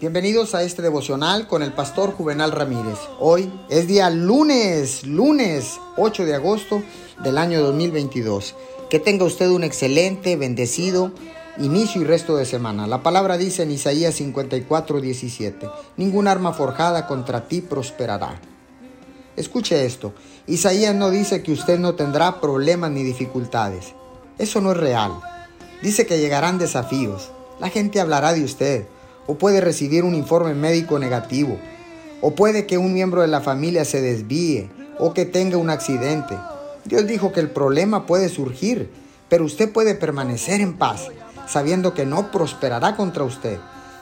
Bienvenidos a este devocional con el pastor Juvenal Ramírez. Hoy es día lunes, lunes 8 de agosto del año 2022. Que tenga usted un excelente, bendecido inicio y resto de semana. La palabra dice en Isaías 54, 17, ningún arma forjada contra ti prosperará. Escuche esto, Isaías no dice que usted no tendrá problemas ni dificultades. Eso no es real. Dice que llegarán desafíos. La gente hablará de usted o puede recibir un informe médico negativo, o puede que un miembro de la familia se desvíe o que tenga un accidente. Dios dijo que el problema puede surgir, pero usted puede permanecer en paz, sabiendo que no prosperará contra usted.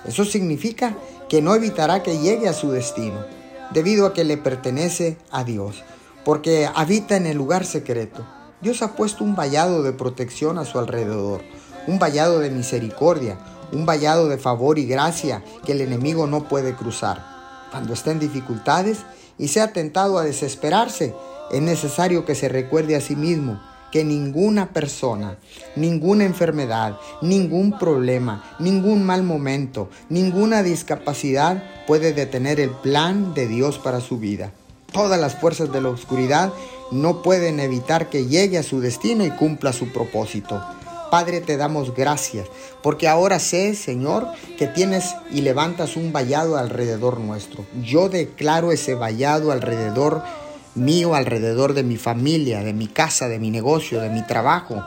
Eso significa que no evitará que llegue a su destino, debido a que le pertenece a Dios, porque habita en el lugar secreto. Dios ha puesto un vallado de protección a su alrededor, un vallado de misericordia, un vallado de favor y gracia que el enemigo no puede cruzar. Cuando esté en dificultades y sea tentado a desesperarse, es necesario que se recuerde a sí mismo que ninguna persona, ninguna enfermedad, ningún problema, ningún mal momento, ninguna discapacidad puede detener el plan de Dios para su vida. Todas las fuerzas de la oscuridad no pueden evitar que llegue a su destino y cumpla su propósito. Padre, te damos gracias, porque ahora sé, Señor, que tienes y levantas un vallado alrededor nuestro. Yo declaro ese vallado alrededor mío, alrededor de mi familia, de mi casa, de mi negocio, de mi trabajo.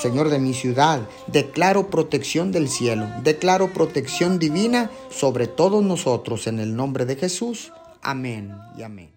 Señor de mi ciudad, declaro protección del cielo, declaro protección divina sobre todos nosotros en el nombre de Jesús. Amén y amén.